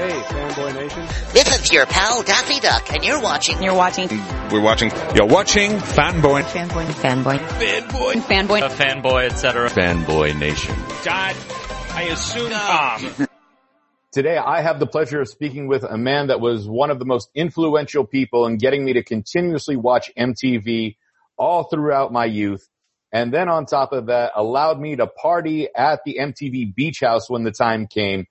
Hey, Fanboy Nation. This is your pal Daffy Duck, and you're watching. You're watching. We're watching. You're watching Fanboy. Fanboy. Fanboy. Fanboy. Fanboy. A fanboy, etc. Fanboy Nation. God, I assume Tom. Today I have the pleasure of speaking with a man that was one of the most influential people in getting me to continuously watch MTV all throughout my youth. And then on top of that, allowed me to party at the MTV Beach House when the time came.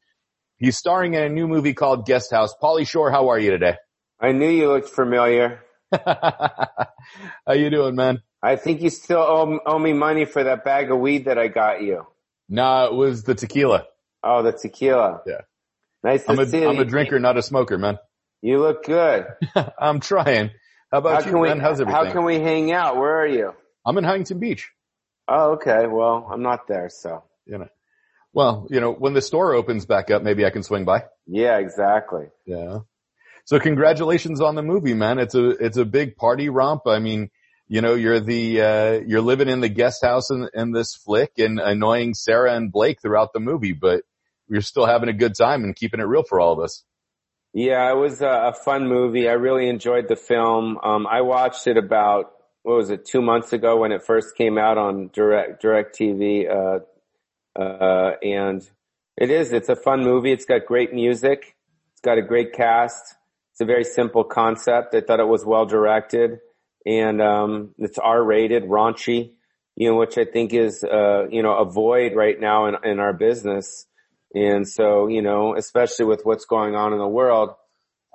He's starring in a new movie called Guest House. Pauly Shore, how are you today? I knew you looked familiar. how you doing, man? I think you still owe, owe me money for that bag of weed that I got you. No, it was the tequila. Oh, the tequila. Yeah. Nice to I'm a, you. a drinker, not a smoker, man. You look good. I'm trying. How about How you, can we, man? How's everything? how can we hang out? Where are you? I'm in Huntington Beach. Oh, okay. Well, I'm not there, so. You know. Well, you know, when the store opens back up, maybe I can swing by. Yeah, exactly. Yeah. So congratulations on the movie, man. It's a, it's a big party romp. I mean, you know, you're the, uh, you're living in the guest house in, in this flick and annoying Sarah and Blake throughout the movie, but you're still having a good time and keeping it real for all of us. Yeah, it was a, a fun movie. I really enjoyed the film. Um, I watched it about, what was it, two months ago when it first came out on direct, direct TV. Uh, uh, and it is, it's a fun movie. It's got great music. It's got a great cast. It's a very simple concept. I thought it was well directed and, um, it's R rated, raunchy, you know, which I think is, uh, you know, a void right now in, in our business. And so, you know, especially with what's going on in the world,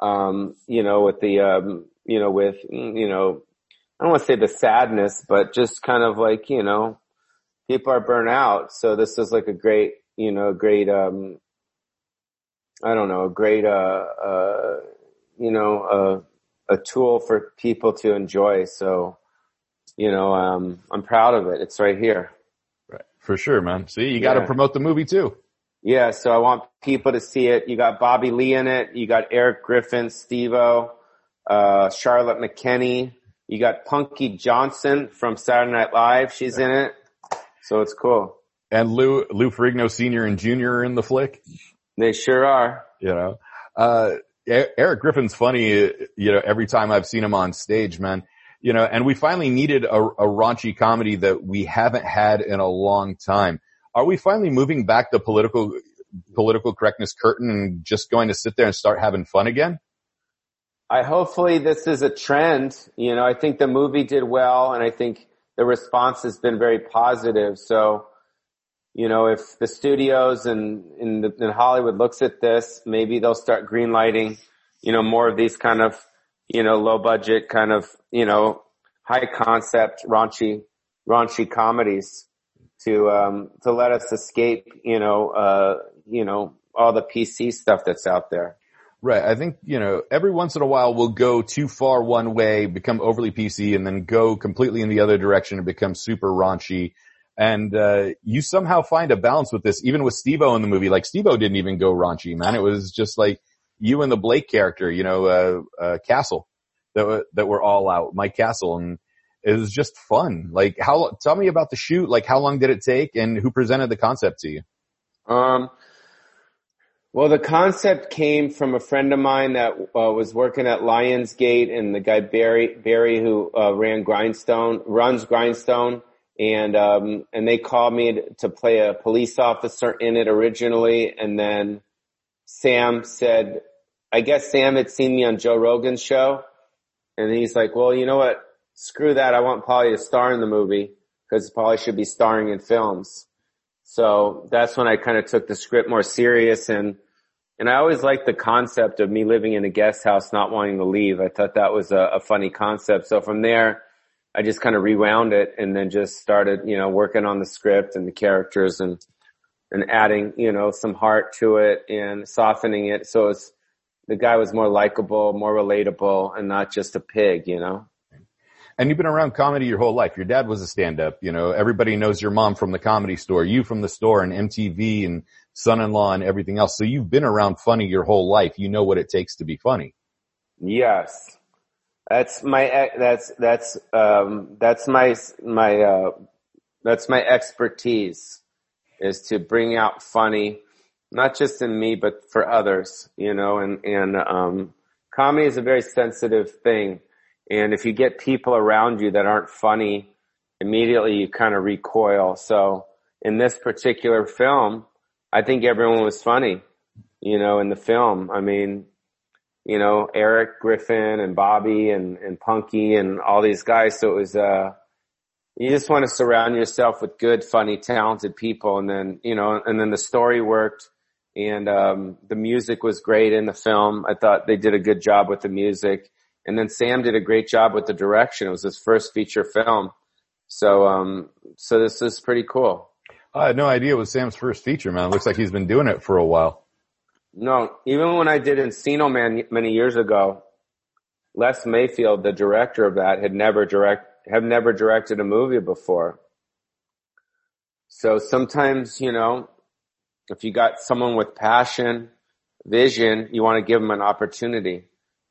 um, you know, with the, um, you know, with, you know, I don't want to say the sadness, but just kind of like, you know, people are burnt out. So this is like a great, you know, great, um, I don't know, a great, uh, uh, you know, uh, a tool for people to enjoy. So, you know, um, I'm proud of it. It's right here. Right. For sure, man. See, you got to promote the movie too. Yeah, so I want people to see it. You got Bobby Lee in it. You got Erik Griffin, Steve-O, uh, Charlotte McKinney. You got Punky Johnson from Saturday Night Live. She's in it. So it's cool. And Lou, Lou Ferrigno Sr. and Jr. are in the flick. They sure are. you know. Uh, Erik Griffin's funny, you know, every time I've seen him on stage, man. You know, and we finally needed a, a raunchy comedy that we haven't had in a long time. Are we finally moving back the political, political correctness curtain and just going to sit there and start having fun again? I hopefully this is a trend. You know, I think the movie did well and I think the response has been very positive. So, you know, if the studios and in, the, in Hollywood looks at this, maybe they'll start greenlighting, you know, more of these kind of, you know, low budget kind of, you know, high concept raunchy, raunchy comedies to, um, to let us escape, you know, uh, you know, all the PC stuff that's out there. Right. I think, you know, every once in a while we'll go too far one way, become overly PC and then go completely in the other direction and become super raunchy. And, uh, you somehow find a balance with this, even with Steve-O in the movie. Like Steve-O didn't even go raunchy, man. It was just like you and the Blake character, you know, uh, uh, Castle that, were- that were all out, Mike Castle. And it was just fun. Like how, tell me about the shoot. Like how long did it take and who presented the concept to you? Um, well, the concept came from a friend of mine that uh, was working at Lionsgate, and the guy Barry Barry who uh, ran Grindstone runs Grindstone, and um, and they called me to play a police officer in it originally, and then Sam said, I guess Sam had seen me on Joe Rogan's show, and he's like, well, you know what? Screw that. I want Pauly to star in the movie because Pauly should be starring in films. So that's when I kind of took the script more serious and, and I always liked the concept of me living in a guest house, not wanting to leave. I thought that was a, a funny concept. So from there, I just kind of rewound it and then just started, you know, working on the script and the characters and, and adding, you know, some heart to it and softening it. So it's, the guy was more likable, more relatable and not just a pig, you know? And you've been around comedy your whole life. Your dad was a stand-up. You know, everybody knows your mom from the comedy store, you from the store and MTV and son-in-law and everything else. So you've been around funny your whole life. You know what it takes to be funny. Yes. That's my, that's, that's, um, that's my, my, uh, that's my expertise is to bring out funny, not just in me, but for others, you know, and, and, um, comedy is a very sensitive thing. And if you get people around you that aren't funny, immediately you kind of recoil. So in this particular film, I think everyone was funny, you know, in the film. I mean, you know, Erik Griffin and Bobby and, and Punky and all these guys. So it was, uh, you just want to surround yourself with good, funny, talented people. And then, you know, and then the story worked and, um, the music was great in the film. I thought they did a good job with the music. And then Sam did a great job with the direction. It was his first feature film. So, um, so this is pretty cool. I had no idea it was Sam's first feature, man. It looks like he's been doing it for a while. No, even when I did Encino Man many years ago, Les Mayfield, the director of that, had never direct, have never directed a movie before. So sometimes, you know, if you got someone with passion, vision, you want to give them an opportunity.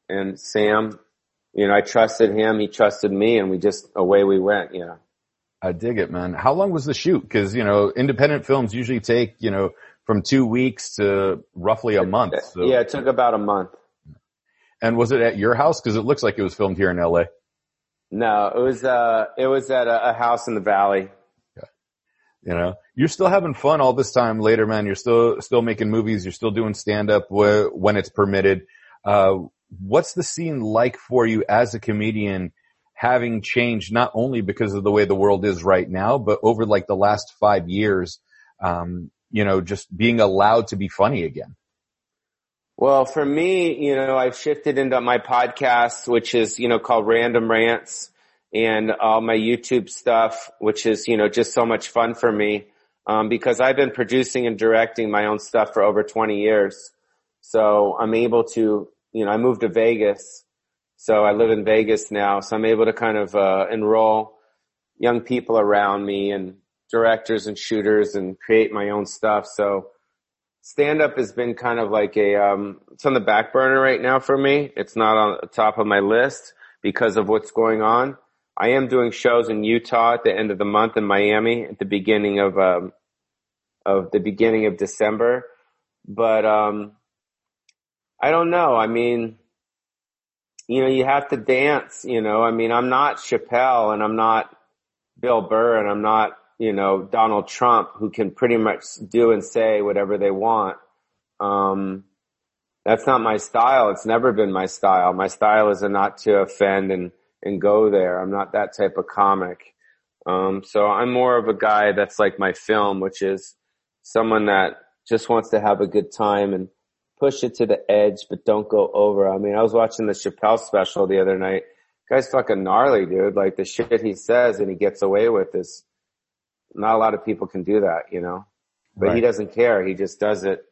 And Sam, you know, I trusted him, he trusted me, and we just, away we went, you know. I dig it, man. How long was the shoot? Cause, you know, independent films usually take, you know, from two weeks to roughly a month. So. Yeah, it took about a month. And was it at your house? Cause it looks like it was filmed here in LA. No, it was, uh, it was at a, a house in the valley. You know, you're still having fun all this time later, man. You're still, still making movies. You're still doing stand up wh- when it's permitted. Uh, what's the scene like for you as a comedian having changed not only because of the way the world is right now, but over like the last five years, um, you know, just being allowed to be funny again? Well, for me, you know, I've shifted into my podcast, which is, you know, called Random Rants and all my YouTube stuff, which is, you know, just so much fun for me. Um, because I've been producing and directing my own stuff for over 20 years. So I'm able to, you know, I moved to Vegas. So I live in Vegas now. So I'm able to kind of, uh, enroll young people around me and directors and shooters and create my own stuff. So stand up has been kind of like a, um, it's on the back burner right now for me. It's not on the top of my list because of what's going on. I am doing shows in Utah at the end of the month in Miami at the beginning of, um, of the beginning of December. But, um, I don't know. I mean, you know, you have to dance, you know, I mean, I'm not Chappelle and I'm not Bill Burr and I'm not you know, Donald Trump who can pretty much do and say whatever they want. Um, that's not my style. It's never been my style. My style is not to offend and, and go there. I'm not that type of comic. Um, so I'm more of a guy that's like my film, which is someone that just wants to have a good time and push it to the edge, but don't go over. I mean, I was watching the Chappelle special the other night. Guy's fucking gnarly, dude. Like the shit he says and he gets away with is not a lot of people can do that, you know, but right. he doesn't care. He just does it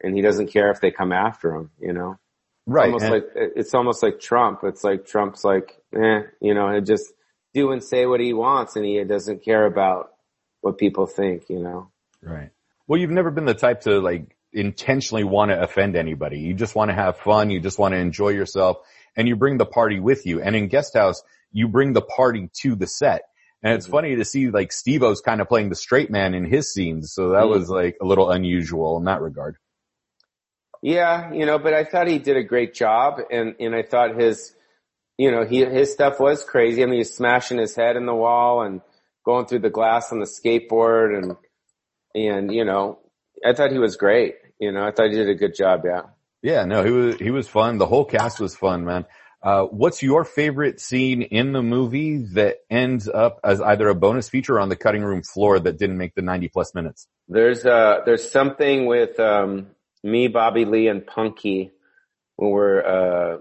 and he doesn't care if they come after him, you know? Right. It's almost and like, it's almost like Trump. It's like Trump's like, eh, you know, and just do and say what he wants and he doesn't care about what people think, you know? Right. Well, you've never been the type to like intentionally want to offend anybody. You just want to have fun. You just want to enjoy yourself and you bring the party with you. And in guest house, you bring the party to the set. And it's mm-hmm. funny to see like Steve-O's kind of playing the straight man in his scenes. So that mm-hmm. was like a little unusual in that regard. Yeah, you know, but I thought he did a great job and, and I thought his, you know, he, his stuff was crazy. I mean, he's smashing his head in the wall and going through the glass on the skateboard and, and, you know, I thought he was great. You know, I thought he did a good job. Yeah. Yeah, no, he was, he was fun. The whole cast was fun, man. Uh, what's your favorite scene in the movie that ends up as either a bonus feature on the cutting room floor that didn't make the 90 plus minutes? There's uh there's something with um, me, Bobby Lee, and Punky when we're uh,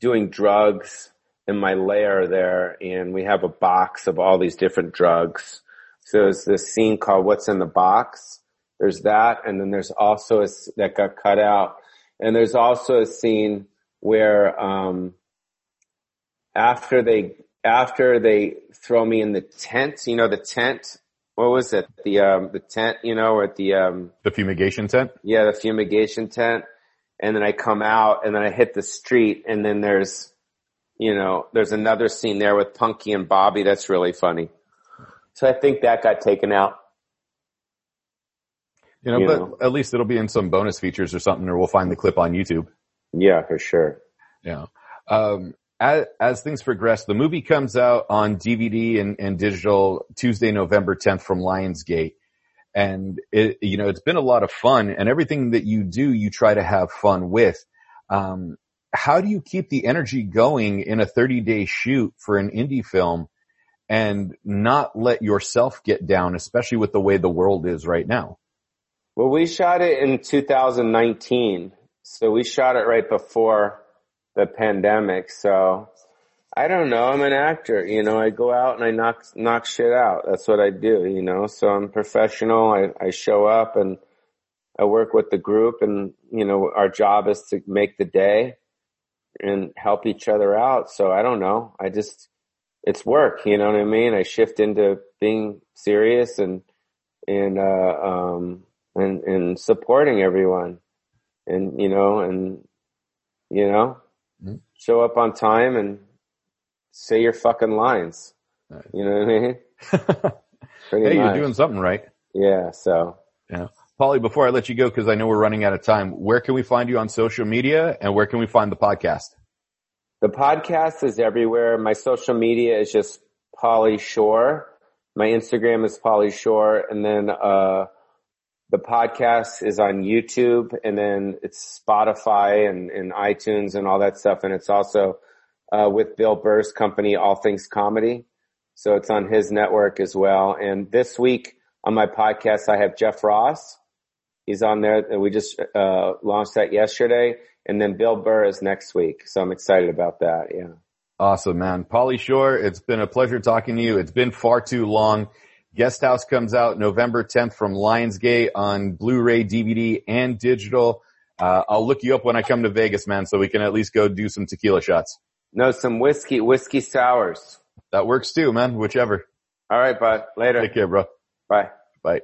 doing drugs in my lair there, and we have a box of all these different drugs. So there's this scene called "What's in the Box." There's that, and then there's also a that got cut out, and there's also a scene where um, after they after they throw me in the tent, you know, the tent. What was it? The um the tent, you know, or at the um the fumigation tent. Yeah, the fumigation tent. And then I come out, and then I hit the street, and then there's, you know, there's another scene there with Punky and Bobby that's really funny. So I think that got taken out. You know, You but know. at least it'll be in some bonus features or something, or we'll find the clip on YouTube. Yeah, for sure. Yeah. Um, as, as things progress, the movie comes out on DVD and, and digital Tuesday, November 10th from Lionsgate. And it, you know, it's been a lot of fun and everything that you do, you try to have fun with. Um, how do you keep the energy going in a 30 day shoot for an indie film and not let yourself get down, especially with the way the world is right now? Well, we shot it in 2019. So we shot it right before the pandemic. So I don't know. I'm an actor. You know, I go out and I knock, knock shit out. That's what I do, you know, so I'm professional. I, I show up and I work with the group and, you know, our job is to make the day and help each other out. So I don't know. I just, it's work. You know what I mean? I shift into being serious and, and, uh, um, and, and supporting everyone and, you know, and, you know, Mhm. show up on time and say your fucking lines. Right. You know what I mean? Hey, you're doing something right. Yeah. So Yeah. Pauly, before I let you go, because I know we're running out of time, where can we find you on social media and where can we find the podcast? the podcast is everywhere. My social media is just Pauly Shore. My Instagram is Pauly Shore. And then, uh, the podcast is on YouTube and then it's Spotify and, and iTunes and all that stuff. And it's also, uh, with Bill Burr's company, All Things Comedy. So it's on his network as well. And this week on my podcast, I have Jeff Ross. He's on there we just, uh, launched that yesterday. And then Bill Burr is next week. So I'm excited about that. Yeah. Awesome, man. Pauly Shore, it's been a pleasure talking to you. It's been far too long. Guest House comes out November 10th from Lionsgate on Blu-ray, DVD, and digital. Uh, I'll look you up when I come to Vegas, man, so we can at least go do some tequila shots. No, some whiskey, whiskey sours. That works too, man. Whichever. All right, bud. Later. Take care, bro. Bye. Bye.